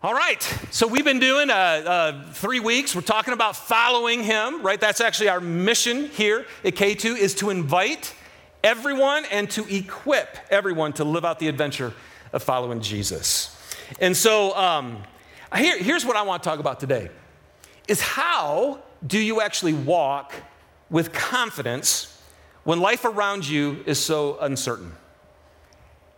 All right, so we've been doing uh, uh, three weeks. We're talking about following him, right? That's actually our mission here at K2 is to invite everyone and to equip everyone to live out the adventure of following Jesus. And so um, here, here's what I want to talk about today is how do you actually walk with confidence when life around you is so uncertain?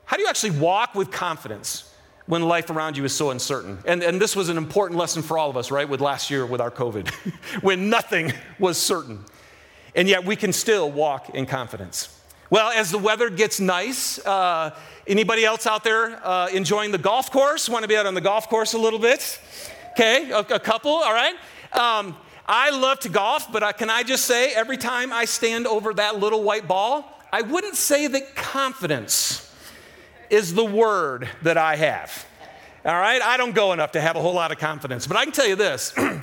How do you actually walk with confidence when life around you is so uncertain? And, and this was an important lesson for all of us, right, with last year with our COVID, when nothing was certain. And yet we can still walk in confidence. Well, as the weather gets nice, uh, anybody else out there uh, enjoying the golf course? Want to be out on the golf course a little bit? Okay, a, a couple, all right. Um, I love to golf, but uh, can I just say, every time I stand over that little white ball, I wouldn't say that confidence is the word that I have. All right, I don't go enough to have a whole lot of confidence, but I can tell you this, and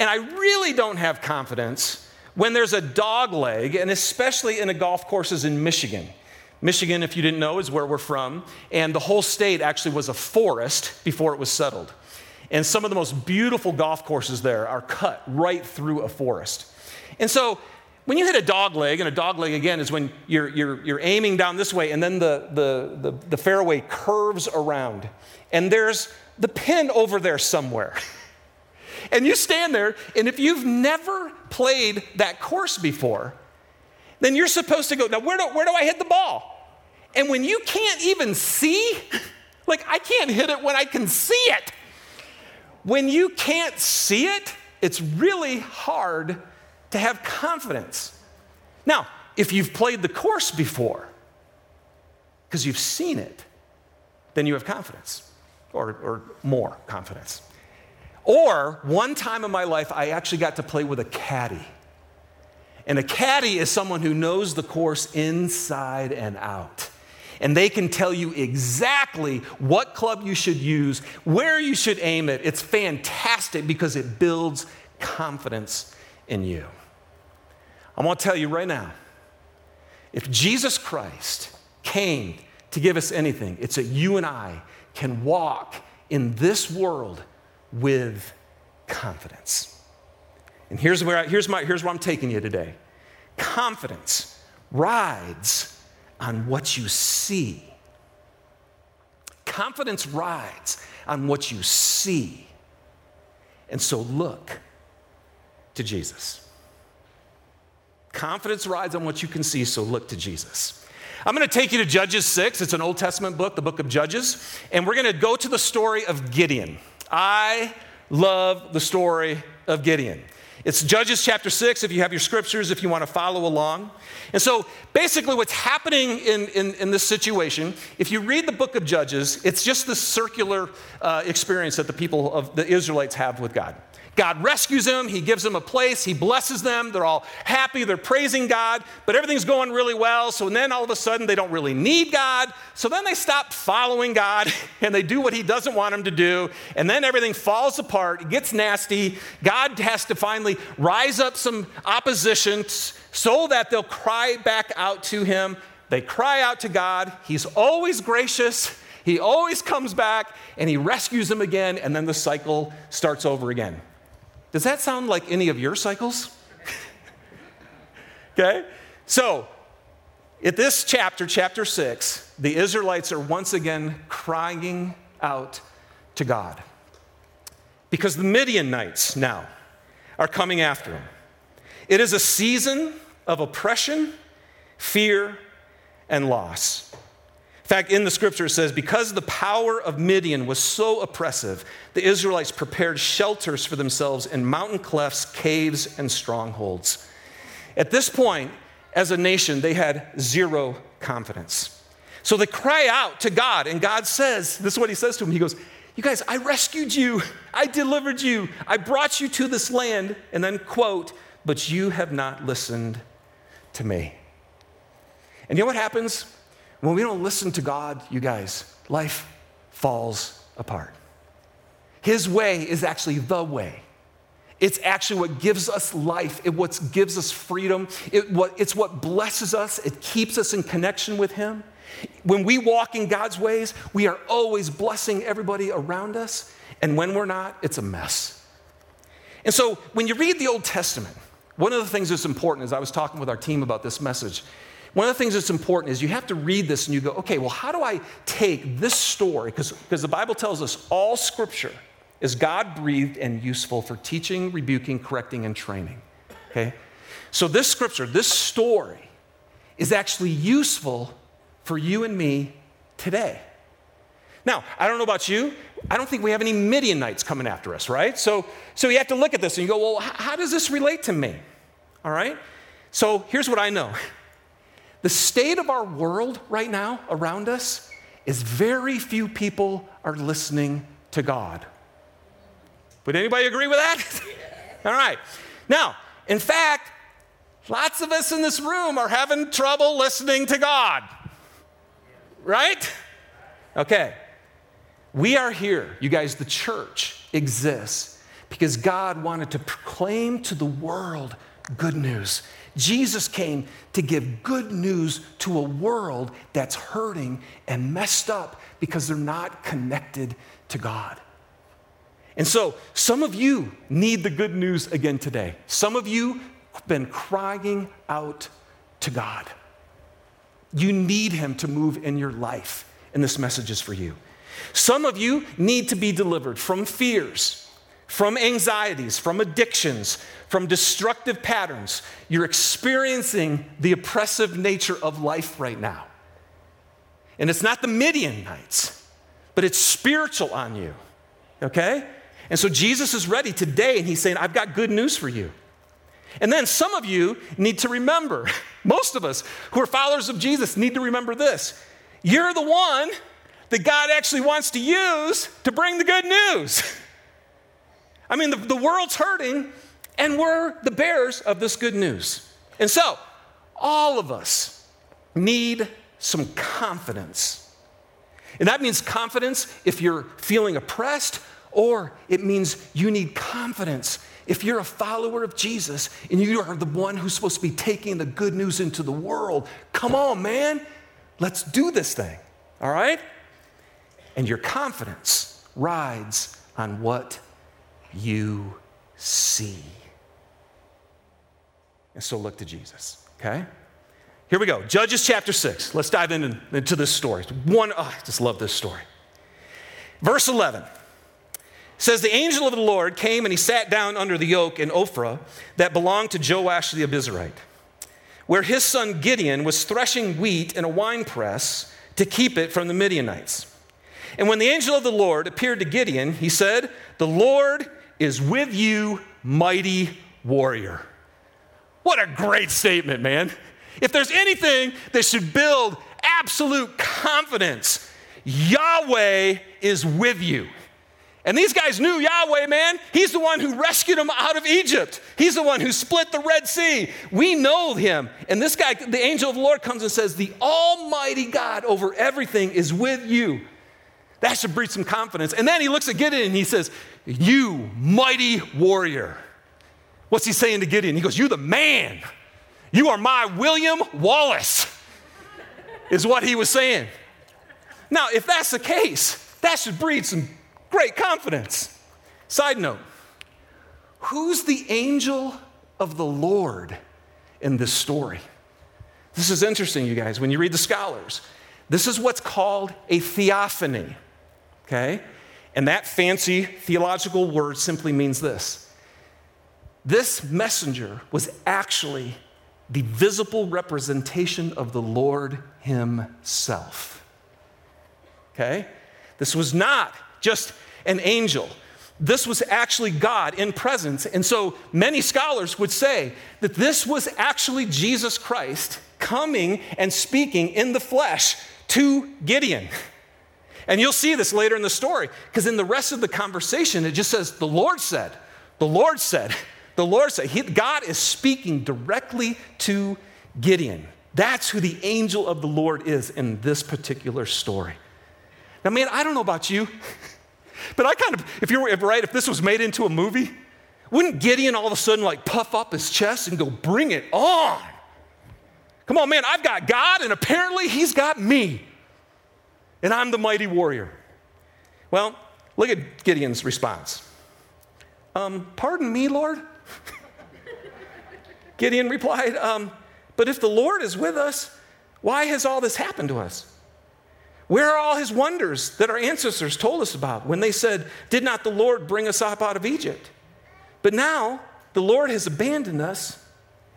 I really don't have confidence when there's a dog leg, and especially in the golf courses in Michigan. Michigan, if you didn't know, is where we're from, and the whole state actually was a forest before it was settled. And some of the most beautiful golf courses there are cut right through a forest. And so when you hit a dog leg, and a dog leg again is when you're, you're, you're aiming down this way, and then the, the, the, the fairway curves around, and there's the pin over there somewhere. And you stand there, and if you've never played that course before, then you're supposed to go, now where do, where do I hit the ball? And when you can't even see, like I can't hit it when I can see it. When you can't see it, it's really hard to have confidence. Now, if you've played the course before, because you've seen it, then you have confidence or, or more confidence. Or one time in my life, I actually got to play with a caddy. And a caddy is someone who knows the course inside and out. And they can tell you exactly what club you should use, where you should aim it. It's fantastic because it builds confidence in you. I want to tell you right now if Jesus Christ came to give us anything, it's that you and I can walk in this world with confidence. And here's where, I, here's, my, here's where I'm taking you today confidence rides on what you see. Confidence rides on what you see. And so look to Jesus. Confidence rides on what you can see, so look to Jesus. I'm going to take you to Judges 6. It's an Old Testament book, the book of Judges. And we're going to go to the story of Gideon. I love the story of Gideon. It's Judges chapter 6, if you have your scriptures, if you want to follow along. And so basically, what's happening in, in, in this situation, if you read the book of Judges, it's just this circular uh, experience that the people of the Israelites have with God. God rescues them, He gives them a place, He blesses them, they're all happy, they're praising God, but everything's going really well. So then all of a sudden they don't really need God. So then they stop following God and they do what He doesn't want them to do. And then everything falls apart, it gets nasty. God has to finally rise up some opposition so that they'll cry back out to Him. They cry out to God, He's always gracious. He always comes back and he rescues them again, and then the cycle starts over again. Does that sound like any of your cycles? okay? So, at this chapter, chapter 6, the Israelites are once again crying out to God. Because the Midianites now are coming after them. It is a season of oppression, fear, and loss fact, in the scripture it says, because the power of Midian was so oppressive, the Israelites prepared shelters for themselves in mountain clefts, caves, and strongholds. At this point, as a nation, they had zero confidence. So they cry out to God, and God says, This is what He says to them. He goes, You guys, I rescued you, I delivered you, I brought you to this land. And then, quote, but you have not listened to me. And you know what happens? When we don't listen to God, you guys, life falls apart. His way is actually the way. It's actually what gives us life. It what gives us freedom. It what, it's what blesses us. It keeps us in connection with Him. When we walk in God's ways, we are always blessing everybody around us. And when we're not, it's a mess. And so when you read the Old Testament, one of the things that's important is I was talking with our team about this message. One of the things that's important is you have to read this and you go, okay, well, how do I take this story? Because the Bible tells us all scripture is God breathed and useful for teaching, rebuking, correcting, and training. Okay? So this scripture, this story, is actually useful for you and me today. Now, I don't know about you. I don't think we have any Midianites coming after us, right? So, so you have to look at this and you go, well, how does this relate to me? All right? So here's what I know the state of our world right now around us is very few people are listening to God. Would anybody agree with that? All right. Now, in fact, lots of us in this room are having trouble listening to God. Right? Okay. We are here, you guys, the church exists because God wanted to proclaim to the world good news. Jesus came to give good news to a world that's hurting and messed up because they're not connected to God. And so, some of you need the good news again today. Some of you have been crying out to God. You need Him to move in your life, and this message is for you. Some of you need to be delivered from fears, from anxieties, from addictions, from destructive patterns. You're experiencing the oppressive nature of life right now. And it's not the Midianites, but it's spiritual on you. Okay? And so Jesus is ready today, and he's saying, I've got good news for you. And then some of you need to remember, most of us who are followers of Jesus need to remember this. You're the one that God actually wants to use to bring the good news. I mean, the, the world's hurting, and we're the bearers of this good news. And so, all of us need some confidence. And that means confidence if you're feeling oppressed, or it means you need confidence if you're a follower of Jesus and you are the one who's supposed to be taking the good news into the world. Come on, man. Let's do this thing. All right? and your confidence rides on what you see. And so look to Jesus, okay? Here we go. Judges chapter 6. Let's dive into, into this story. One, oh, I just love this story. Verse 11 says, The angel of the Lord came and he sat down under the oak in Ophrah that belonged to Joash the Abiezrite, where his son Gideon was threshing wheat in a winepress to keep it from the Midianites. And when the angel of the Lord appeared to Gideon, he said, The Lord is with you, mighty warrior. What a great statement, man. If there's anything that should build absolute confidence, Yahweh is with you. And these guys knew Yahweh, man. He's the one who rescued them out of Egypt. He's the one who split the Red Sea. We know him. And this guy, the angel of the Lord, comes and says, The Almighty God over everything is with you. That should breed some confidence. And then he looks at Gideon and he says, You mighty warrior. What's he saying to Gideon? He goes, You're the man. You are my William Wallace, is what he was saying. Now, if that's the case, that should breed some great confidence. Side note who's the angel of the Lord in this story? This is interesting, you guys, when you read the scholars. This is what's called a theophany okay? And that fancy theological word simply means this this messenger was actually the visible representation of the Lord Himself. Okay? This was not just an angel. This was actually God in presence. And so many scholars would say that this was actually Jesus Christ coming and speaking in the flesh to Gideon. And you'll see this later in the story, because in the rest of the conversation, it just says, The Lord said, the Lord said, the Lord said. He, God is speaking directly to Gideon. That's who the angel of the Lord is in this particular story. Now, man, I don't know about you, but I kind of, if you were right, if this was made into a movie, wouldn't Gideon all of a sudden like puff up his chest and go, Bring it on? Come on, man, I've got God, and apparently He's got me. And I'm the mighty warrior. Well, look at Gideon's response. Um, pardon me, Lord? Gideon replied, um, But if the Lord is with us, why has all this happened to us? Where are all his wonders that our ancestors told us about when they said, Did not the Lord bring us up out of Egypt? But now the Lord has abandoned us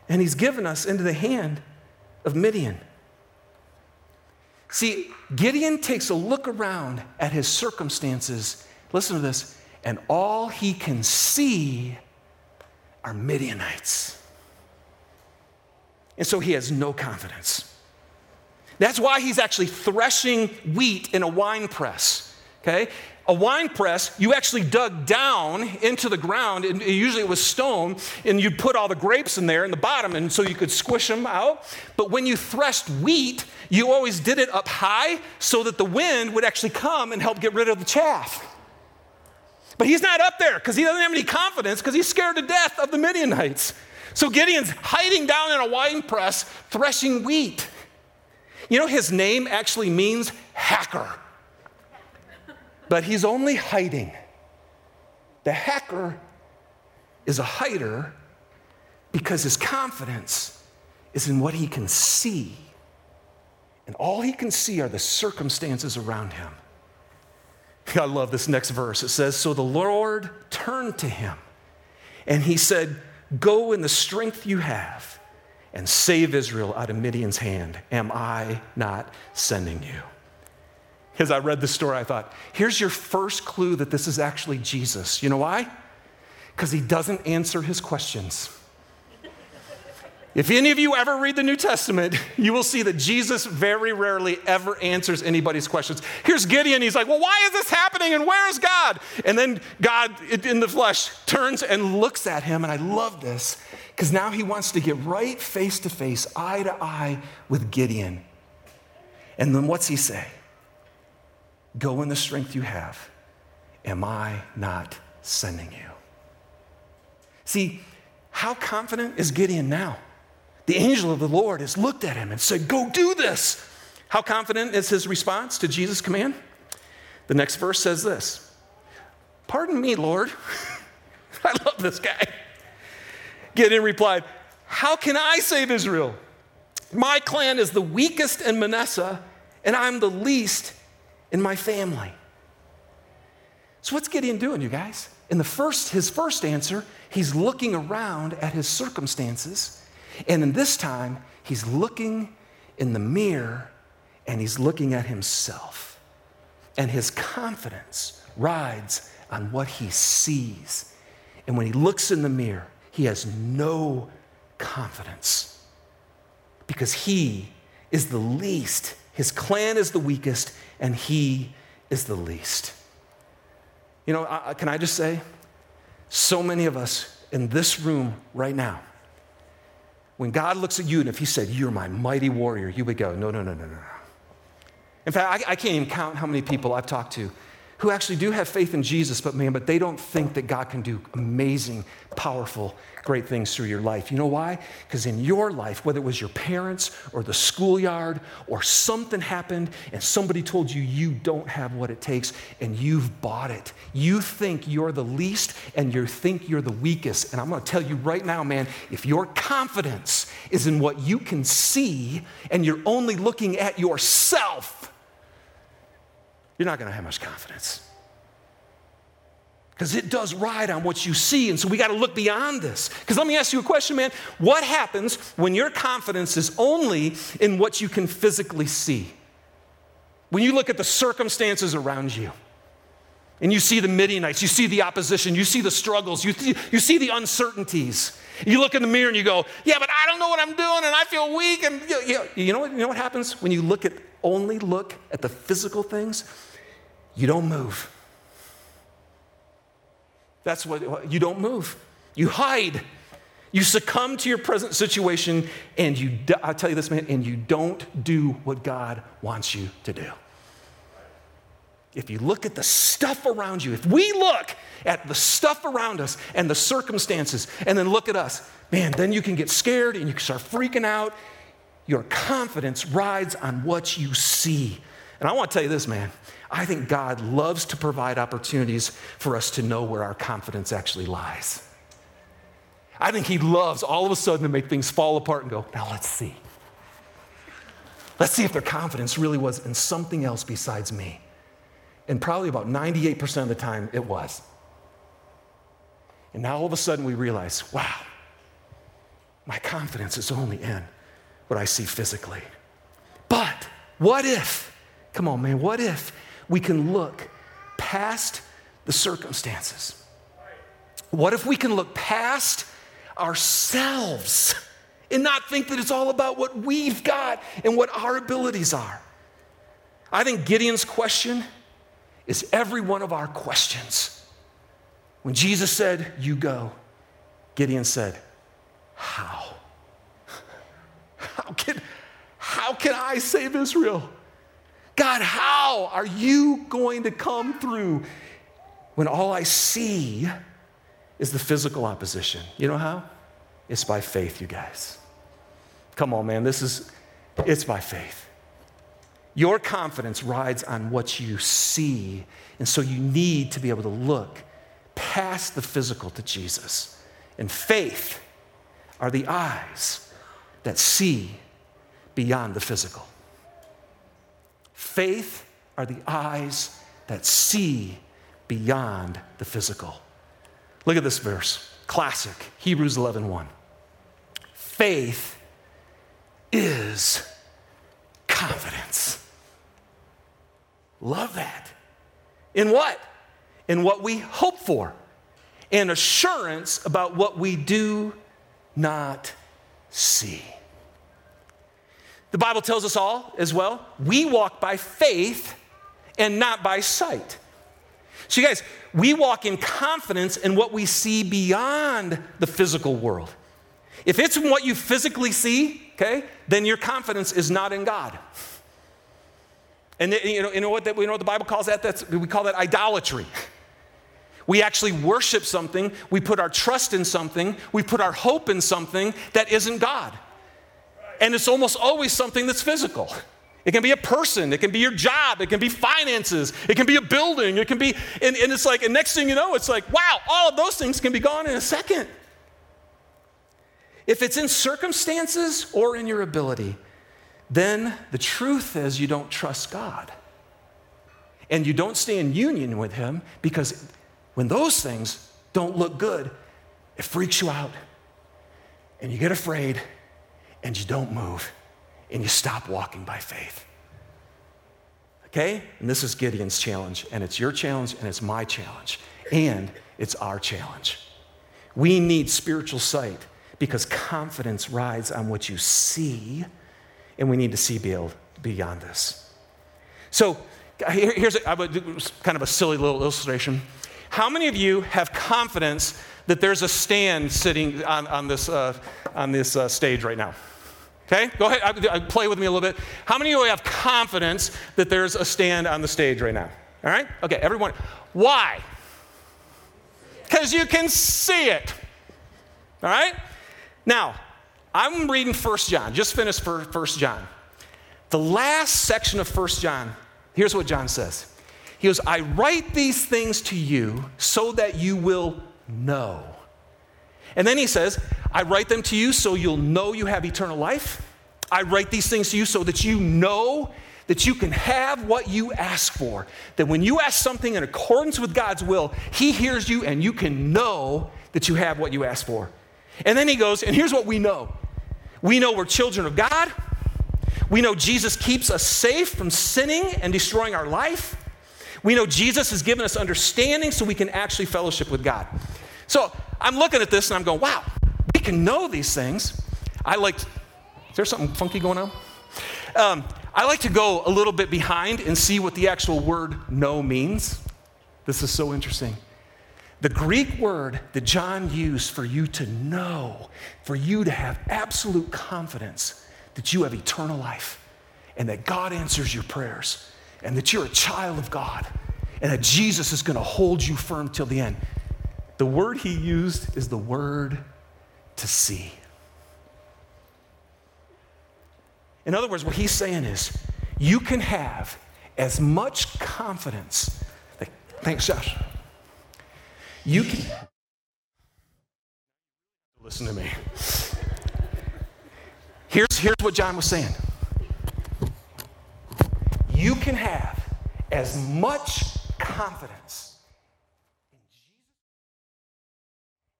and he's given us into the hand of Midian. See, Gideon takes a look around at his circumstances. Listen to this. And all he can see are Midianites. And so he has no confidence. That's why he's actually threshing wheat in a wine press. Okay? A wine press, you actually dug down into the ground, and usually it was stone, and you'd put all the grapes in there in the bottom, and so you could squish them out. But when you threshed wheat, you always did it up high so that the wind would actually come and help get rid of the chaff. But he's not up there because he doesn't have any confidence because he's scared to death of the Midianites. So Gideon's hiding down in a wine press, threshing wheat. You know, his name actually means hacker, but he's only hiding. The hacker is a hider because his confidence is in what he can see. And all he can see are the circumstances around him. I love this next verse. It says, So the Lord turned to him and he said, Go in the strength you have and save Israel out of Midian's hand. Am I not sending you? As I read the story, I thought, here's your first clue that this is actually Jesus. You know why? Because he doesn't answer his questions. If any of you ever read the New Testament, you will see that Jesus very rarely ever answers anybody's questions. Here's Gideon. He's like, Well, why is this happening? And where is God? And then God in the flesh turns and looks at him. And I love this because now he wants to get right face to face, eye to eye with Gideon. And then what's he say? Go in the strength you have. Am I not sending you? See, how confident is Gideon now? The angel of the Lord has looked at him and said, Go do this. How confident is his response to Jesus' command? The next verse says this Pardon me, Lord. I love this guy. Gideon replied, How can I save Israel? My clan is the weakest in Manasseh, and I'm the least in my family. So, what's Gideon doing, you guys? In the first, his first answer, he's looking around at his circumstances and in this time, he's looking in the mirror and he's looking at himself. And his confidence rides on what he sees. And when he looks in the mirror, he has no confidence because he is the least. His clan is the weakest, and he is the least. You know, I, can I just say, so many of us in this room right now, when God looks at you and if He said, You're my mighty warrior, you would go, No, no, no, no, no. In fact, I, I can't even count how many people I've talked to who actually do have faith in Jesus, but man, but they don't think that God can do amazing, powerful, great things through your life. You know why? Because in your life, whether it was your parents or the schoolyard or something happened and somebody told you you don't have what it takes and you've bought it, you think you're the least and you think you're the weakest. And I'm going to tell you right now, man, if your confidence is in what you can see and you're only looking at yourself, you're not going to have much confidence. Because it does ride on what you see. And so we got to look beyond this. Because let me ask you a question, man. What happens when your confidence is only in what you can physically see? When you look at the circumstances around you and you see the Midianites, you see the opposition, you see the struggles, you, th- you see the uncertainties. You look in the mirror and you go, Yeah, but I don't know what I'm doing and I feel weak. And you you know, what, you know what happens when you look at only look at the physical things? You don't move. That's what you don't move. You hide. You succumb to your present situation, and you, i tell you this, man, and you don't do what God wants you to do. If you look at the stuff around you, if we look at the stuff around us and the circumstances, and then look at us, man, then you can get scared and you can start freaking out, Your confidence rides on what you see. And I want to tell you this, man. I think God loves to provide opportunities for us to know where our confidence actually lies. I think He loves all of a sudden to make things fall apart and go, now let's see. Let's see if their confidence really was in something else besides me. And probably about 98% of the time it was. And now all of a sudden we realize, wow, my confidence is only in what I see physically. But what if, come on, man, what if we can look past the circumstances? What if we can look past ourselves and not think that it's all about what we've got and what our abilities are? I think Gideon's question is every one of our questions. When Jesus said, You go, Gideon said, How? How can, how can I save Israel? God, how are you going to come through when all I see is the physical opposition? You know how? It's by faith, you guys. Come on, man. This is, it's by faith. Your confidence rides on what you see. And so you need to be able to look past the physical to Jesus. And faith are the eyes that see beyond the physical. Faith are the eyes that see beyond the physical. Look at this verse, classic, Hebrews 11:1. Faith is confidence. Love that. In what? In what we hope for, and assurance about what we do not see. The Bible tells us all as well we walk by faith and not by sight. So, you guys, we walk in confidence in what we see beyond the physical world. If it's what you physically see, okay, then your confidence is not in God. And you know, you know what, that, you know what the Bible calls that? That's, we call that idolatry. We actually worship something, we put our trust in something, we put our hope in something that isn't God. And it's almost always something that's physical. It can be a person, it can be your job, it can be finances, it can be a building, it can be, and, and it's like, and next thing you know, it's like, wow, all of those things can be gone in a second. If it's in circumstances or in your ability, then the truth is you don't trust God. And you don't stay in union with Him because when those things don't look good, it freaks you out and you get afraid and you don't move and you stop walking by faith. Okay? And this is Gideon's challenge, and it's your challenge, and it's my challenge, and it's our challenge. We need spiritual sight because confidence rides on what you see, and we need to see beyond this. So, here's kind of a silly little illustration. How many of you have confidence that there's a stand sitting on, on this, uh, on this uh, stage right now? Okay, go ahead, I, I play with me a little bit. How many of you have confidence that there's a stand on the stage right now? All right? Okay, everyone. Why? Because you can see it. All right? Now, I'm reading First John, just finished First John. The last section of First John, here's what John says. He goes, I write these things to you so that you will know. And then he says, I write them to you so you'll know you have eternal life. I write these things to you so that you know that you can have what you ask for. That when you ask something in accordance with God's will, He hears you and you can know that you have what you ask for. And then He goes, and here's what we know we know we're children of God. We know Jesus keeps us safe from sinning and destroying our life. We know Jesus has given us understanding so we can actually fellowship with God. So I'm looking at this and I'm going, wow, we can know these things. I like, is there something funky going on? Um, I like to go a little bit behind and see what the actual word know means. This is so interesting. The Greek word that John used for you to know, for you to have absolute confidence that you have eternal life and that God answers your prayers and that you're a child of God and that Jesus is going to hold you firm till the end. The word he used is the word to see. In other words, what he's saying is you can have as much confidence. Thanks, Josh. You can. Listen to me. Here's, here's what John was saying. You can have as much confidence in Jesus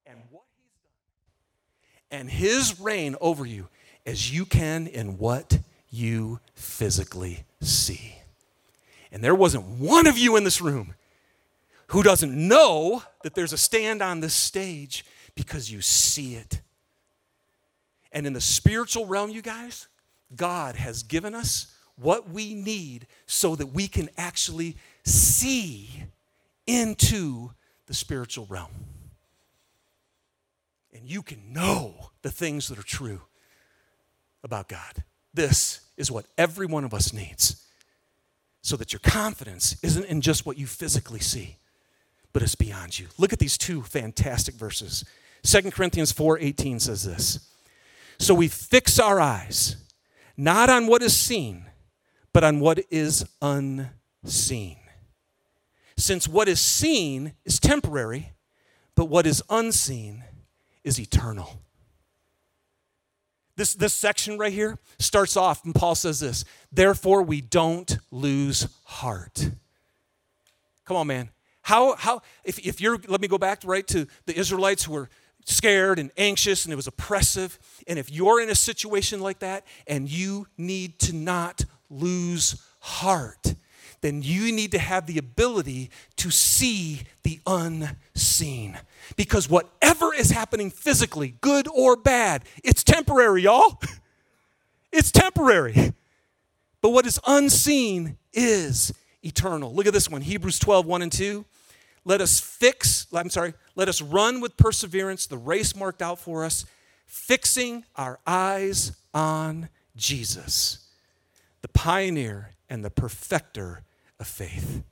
and what he's done and his reign over you as you can in what you physically see. And there wasn't one of you in this room who doesn't know that there's a stand on this stage because you see it and in the spiritual realm, you guys, God has given us what we need so that we can actually see into the spiritual realm. And you can know the things that are true about God. This is what every one of us needs so that your confidence isn't in just what you physically see, but it's beyond you. Look at these two fantastic verses. 2 Corinthians 4:18 says this. So we fix our eyes not on what is seen, but on what is unseen. Since what is seen is temporary, but what is unseen is eternal. This, this section right here starts off, and Paul says this Therefore, we don't lose heart. Come on, man. How, how if, if you're, let me go back right to the Israelites who were scared and anxious and it was oppressive. And if you're in a situation like that and you need to not lose heart, then you need to have the ability to see the unseen. Because whatever is happening physically, good or bad, it's temporary, y'all. It's temporary. But what is unseen is eternal. Look at this one Hebrews 12, 1 and 2. Let us fix, I'm sorry, let us run with perseverance the race marked out for us, fixing our eyes on Jesus, the pioneer and the perfecter of faith.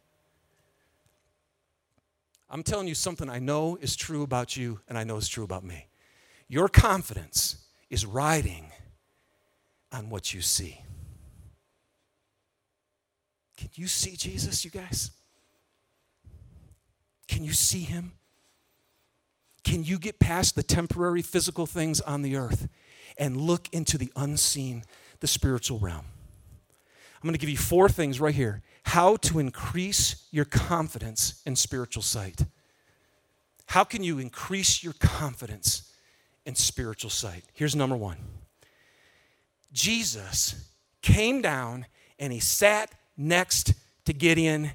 I'm telling you something I know is true about you and I know is true about me. Your confidence is riding on what you see. Can you see Jesus, you guys? Can you see him? Can you get past the temporary physical things on the earth and look into the unseen, the spiritual realm? I'm going to give you four things right here how to increase your confidence in spiritual sight. How can you increase your confidence in spiritual sight? Here's number one Jesus came down and he sat next to Gideon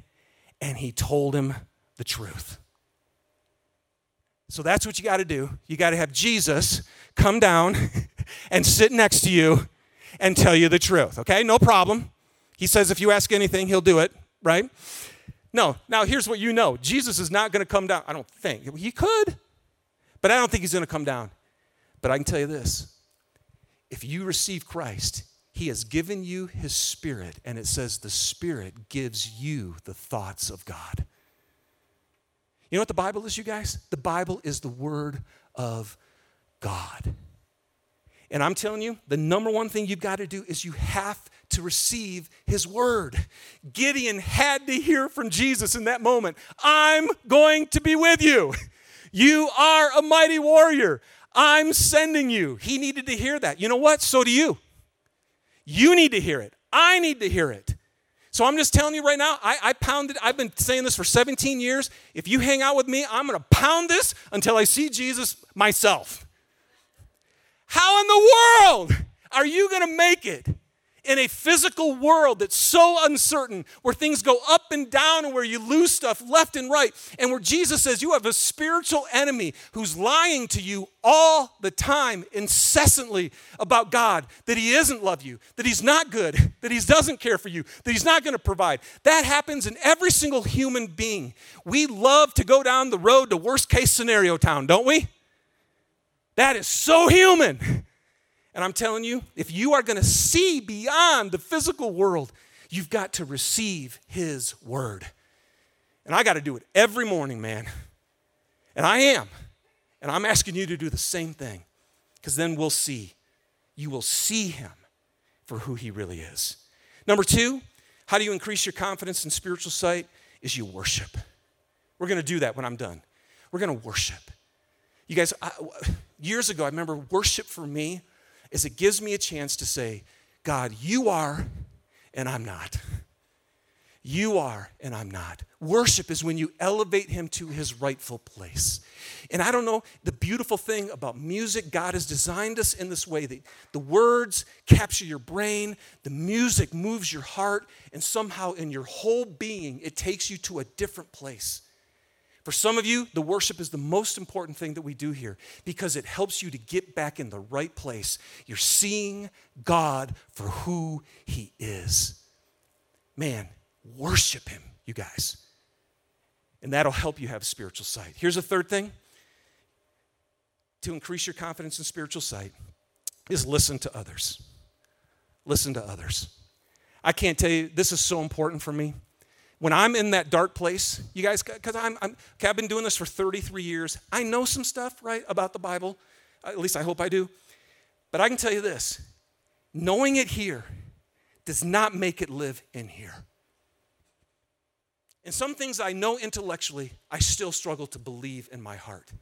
and he told him the truth. So that's what you got to do. You got to have Jesus come down and sit next to you and tell you the truth, okay? No problem. He says if you ask anything, he'll do it, right? No, now here's what you know Jesus is not going to come down. I don't think. He could, but I don't think he's going to come down. But I can tell you this if you receive Christ, he has given you his spirit, and it says the spirit gives you the thoughts of God. You know what the Bible is, you guys? The Bible is the Word of God. And I'm telling you, the number one thing you've got to do is you have to receive His Word. Gideon had to hear from Jesus in that moment I'm going to be with you. You are a mighty warrior. I'm sending you. He needed to hear that. You know what? So do you. You need to hear it. I need to hear it. So I'm just telling you right now, I, I pounded, I've been saying this for 17 years. If you hang out with me, I'm gonna pound this until I see Jesus myself. How in the world are you gonna make it in a physical world that's so uncertain, where things go up and down and where you lose stuff left and right, and where Jesus says you have a spiritual enemy who's lying to you all the time, incessantly about God, that he isn't love you, that he's not good, that he doesn't care for you, that he's not going to provide. That happens in every single human being. We love to go down the road to worst case scenario town, don't we? That is so human. And I'm telling you, if you are going to see beyond the physical world, you've got to receive His word. And I got to do it every morning, man. And I am. And I'm asking you to do the same thing because then we'll see. You will see Him for who he really is. Number two, how do you increase your confidence in spiritual sight? Is you worship. We're going to do that when I'm done. We're going to worship. You guys, I, years ago, I remember worship for me is it gives me a chance to say, God, you are, and I'm not. You are, and I'm not. Worship is when you elevate him to his rightful place. And I don't know, the beautiful thing about music, God has designed us in this way that the words capture your brain, the music moves your heart, and somehow in your whole being, it takes you to a different place. For some of you, the worship is the most important thing that we do here because it helps you to get back in the right place. You're seeing God for who He is. Man, worship Him, you guys. And that'll help you have spiritual sight. Here's a third thing to increase your confidence in spiritual sight is listen to others. Listen to others. I can't tell you, this is so important for me when I'm in that dark place, you guys, because I'm, I'm okay, I've been doing this for 33 years. I know some stuff, right, about the Bible. At least I hope I do. But I can tell you this knowing it here does not make it live in here. And some things I know intellectually, I still struggle to believe in my heart.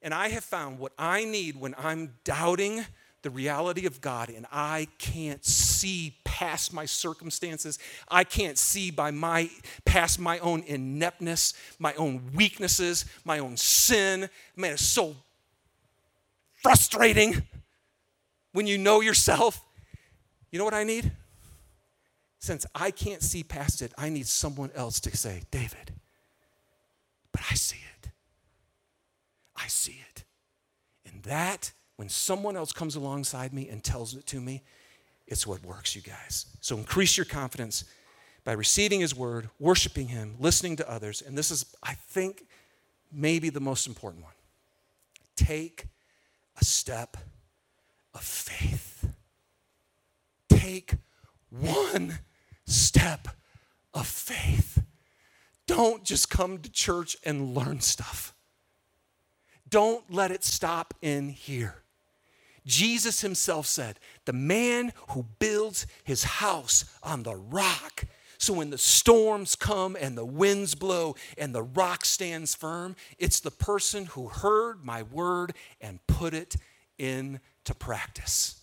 And I have found what I need when I'm doubting the reality of God and I can't see past my circumstances. I can't see by my past my own ineptness, my own weaknesses, my own sin. Man, it's so frustrating when you know yourself. You know what I need? Since I can't see past it, I need someone else to say, David, but I see it. I see it. And that when someone else comes alongside me and tells it to me, it's what works, you guys. So increase your confidence by receiving His word, worshiping Him, listening to others. And this is, I think, maybe the most important one. Take a step of faith. Take one step of faith. Don't just come to church and learn stuff. Don't let it stop in here. Jesus himself said, The man who builds his house on the rock. So when the storms come and the winds blow and the rock stands firm, it's the person who heard my word and put it into practice.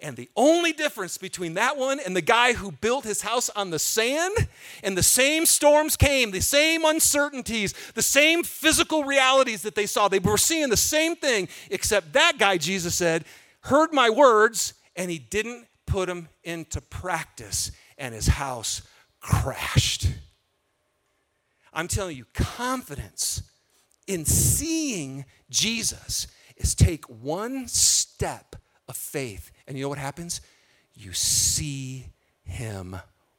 And the only difference between that one and the guy who built his house on the sand and the same storms came, the same uncertainties, the same physical realities that they saw, they were seeing the same thing, except that guy, Jesus said, heard my words and he didn't put them into practice, and his house crashed. I'm telling you, confidence in seeing Jesus is take one step of faith and you know what happens? You see him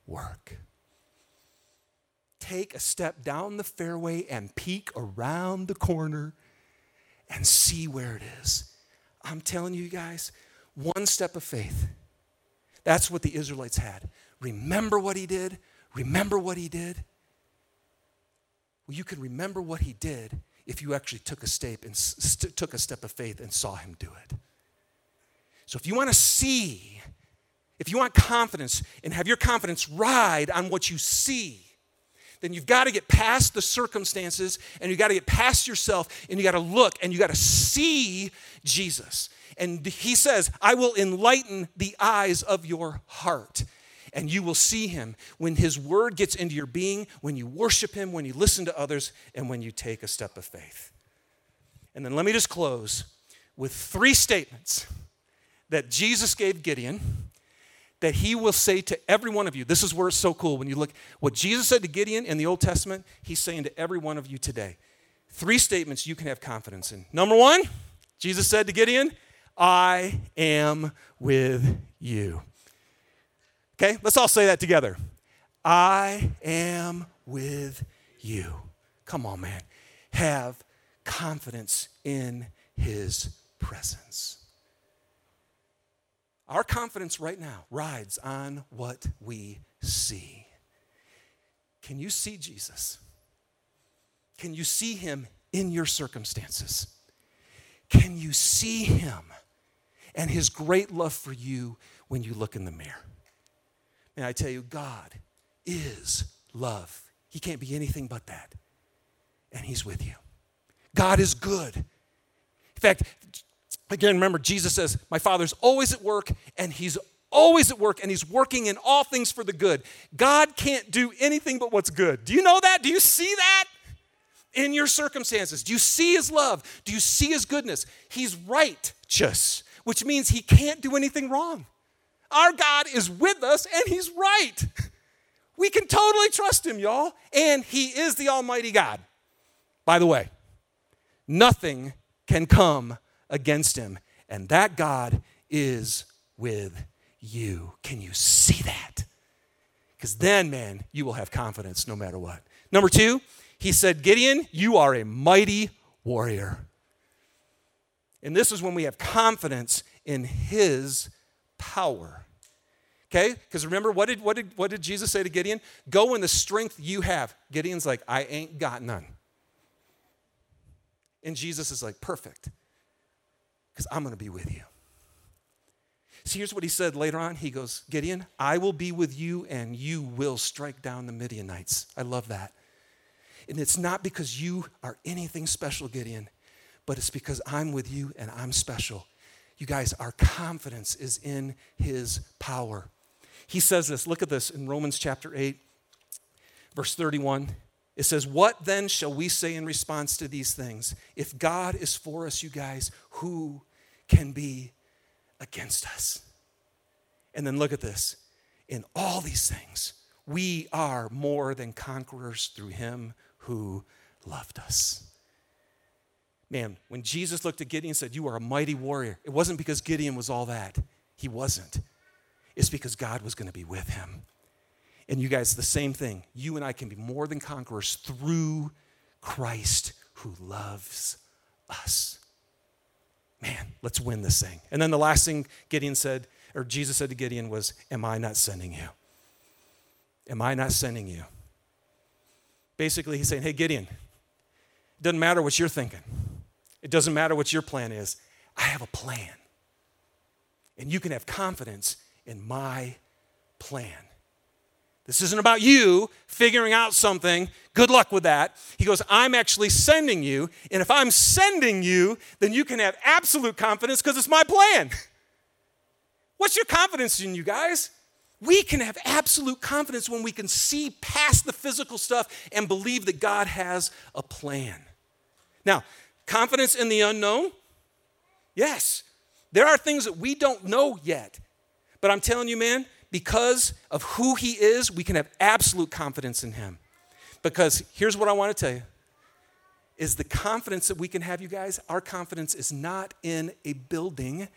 work. Take a step down the fairway and peek around the corner and see where it is. I'm telling you guys, one step of faith. That's what the Israelites had. Remember what he did. Remember what he did. Well, you can remember what he did if you actually took a step and st- took a step of faith and saw him do it. So if you want to see, if you want confidence and have your confidence ride on what you see, then you've got to get past the circumstances and you've got to get past yourself and you got to look and you got to see Jesus. And he says, I will enlighten the eyes of your heart and you will see him when his word gets into your being, when you worship him, when you listen to others, and when you take a step of faith. And then let me just close with three statements that Jesus gave Gideon that he will say to every one of you. This is where it's so cool. When you look, what Jesus said to Gideon in the Old Testament, he's saying to every one of you today. Three statements you can have confidence in. Number one, Jesus said to Gideon, I am with you. Okay, let's all say that together. I am with you. Come on, man. Have confidence in his presence. Our confidence right now rides on what we see. Can you see Jesus? Can you see him in your circumstances? Can you see him and his great love for you when you look in the mirror. And I tell you, God is love. He can't be anything but that. And He's with you. God is good. In fact, again, remember, Jesus says, My Father's always at work, and He's always at work, and He's working in all things for the good. God can't do anything but what's good. Do you know that? Do you see that? In your circumstances, do you see his love? Do you see his goodness? He's righteous, which means he can't do anything wrong. Our God is with us and he's right. We can totally trust him, y'all. And he is the Almighty God. By the way, nothing can come against him. And that God is with you. Can you see that? Because then, man, you will have confidence no matter what. Number two, he said, Gideon, you are a mighty warrior. And this is when we have confidence in his power. Okay? Because remember, what did, what, did, what did Jesus say to Gideon? Go in the strength you have. Gideon's like, I ain't got none. And Jesus is like, perfect, because I'm going to be with you. See, here's what he said later on. He goes, Gideon, I will be with you and you will strike down the Midianites. I love that. And it's not because you are anything special, Gideon, but it's because I'm with you and I'm special. You guys, our confidence is in his power. He says this, look at this in Romans chapter 8, verse 31. It says, What then shall we say in response to these things? If God is for us, you guys, who can be against us? And then look at this. In all these things, we are more than conquerors through him who loved us. Man, when Jesus looked at Gideon and said, You are a mighty warrior, it wasn't because Gideon was all that. He wasn't. It's because God was going to be with him. And you guys, the same thing. You and I can be more than conquerors through Christ who loves us. Man, let's win this thing. And then the last thing Gideon said, or Jesus said to Gideon, was, Am I not sending you? Am I not sending you? Basically, he's saying, Hey, Gideon, it doesn't matter what you're thinking, it doesn't matter what your plan is. I have a plan. And you can have confidence in my plan. This isn't about you figuring out something. Good luck with that. He goes, I'm actually sending you. And if I'm sending you, then you can have absolute confidence because it's my plan. What's your confidence in, you guys? We can have absolute confidence when we can see past the physical stuff and believe that God has a plan. Now, confidence in the unknown? Yes. There are things that we don't know yet. But I'm telling you, man, because of who He is, we can have absolute confidence in Him. Because here's what I want to tell you is the confidence that we can have, you guys, our confidence is not in a building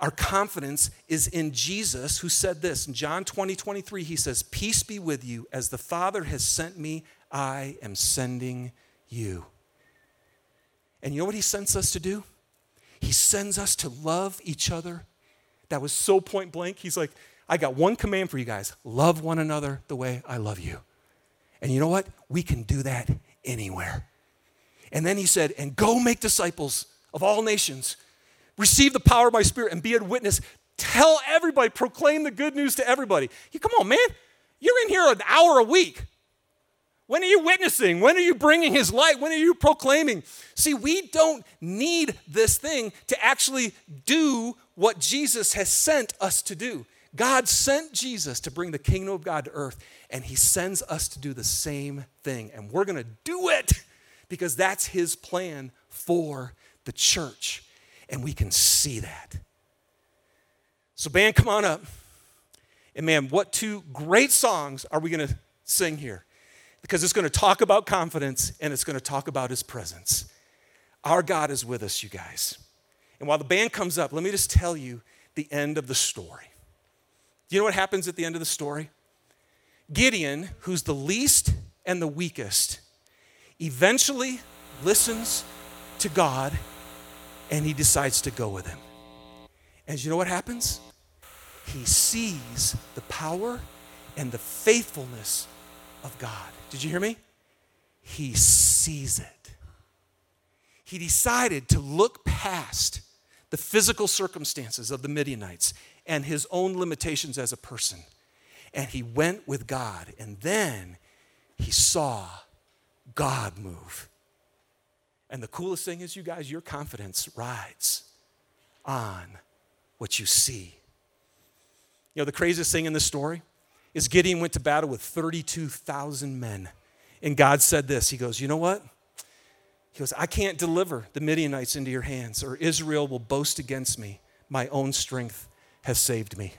our confidence is in Jesus, who said this in John 20, 23. He says, Peace be with you. As the Father has sent me, I am sending you. And you know what he sends us to do? He sends us to love each other. That was so point blank. He's like, I got one command for you guys love one another the way I love you. And you know what? We can do that anywhere. And then he said, and go make disciples of all nations receive the power of my spirit and be a witness. Tell everybody, proclaim the good news to everybody. You come on, man. You're in here an hour a week. When are you witnessing? When are you bringing his light? When are you proclaiming? See, we don't need this thing to actually do what Jesus has sent us to do. God sent Jesus to bring the kingdom of God to earth, and he sends us to do the same thing. And we're going to do it because that's his plan for the church and we can see that. So, band, come on up. And man, what two great songs are we going to sing here? Because it's going to talk about confidence and it's going to talk about his presence. Our God is with us, you guys. And while the band comes up, let me just tell you the end of the story. Do you know what happens at the end of the story? Gideon, who's the least and the weakest, eventually listens to God and he decides to go with him. And you know what happens? He sees the power and the faithfulness of God. Did you hear me? He sees it. He decided to look past the physical circumstances of the Midianites and his own limitations as a person. And he went with God. And then he saw God move. And the coolest thing is, you guys, your confidence rides on what you see. You know, the craziest thing in this story is Gideon went to battle with 32,000 men. And God said this He goes, You know what? He goes, I can't deliver the Midianites into your hands, or Israel will boast against me. My own strength has saved me.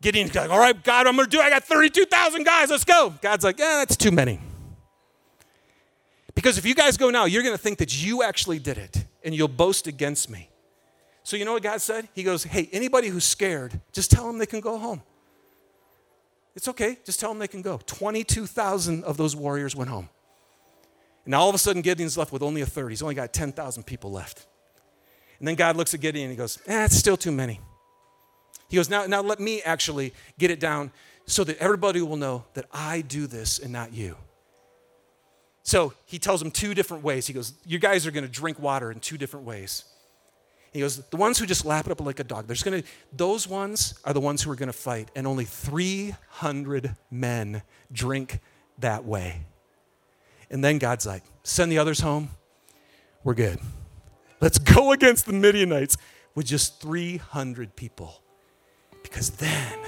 Gideon's like, All right, God, I'm going to do it. I got 32,000 guys. Let's go. God's like, Yeah, that's too many. Because if you guys go now, you're going to think that you actually did it and you'll boast against me. So, you know what God said? He goes, Hey, anybody who's scared, just tell them they can go home. It's okay. Just tell them they can go. 22,000 of those warriors went home. And now all of a sudden, Gideon's left with only a third. He's only got 10,000 people left. And then God looks at Gideon and he goes, Eh, still too many. He goes, now, now let me actually get it down so that everybody will know that I do this and not you. So he tells them two different ways. He goes, You guys are going to drink water in two different ways. He goes, The ones who just lap it up like a dog, there's going to, those ones are the ones who are going to fight. And only 300 men drink that way. And then God's like, Send the others home. We're good. Let's go against the Midianites with just 300 people. Because then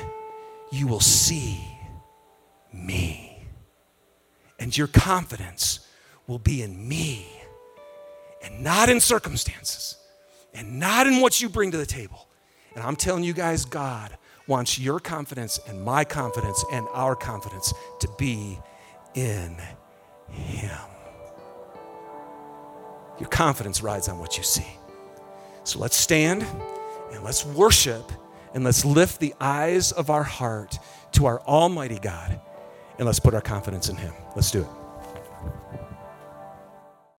you will see me and your confidence will be in me and not in circumstances and not in what you bring to the table. And I'm telling you guys, God wants your confidence and my confidence and our confidence to be in Him. Your confidence rides on what you see. So let's stand and let's worship and let's lift the eyes of our heart to our Almighty God and let's put our confidence in Him. Let's do it.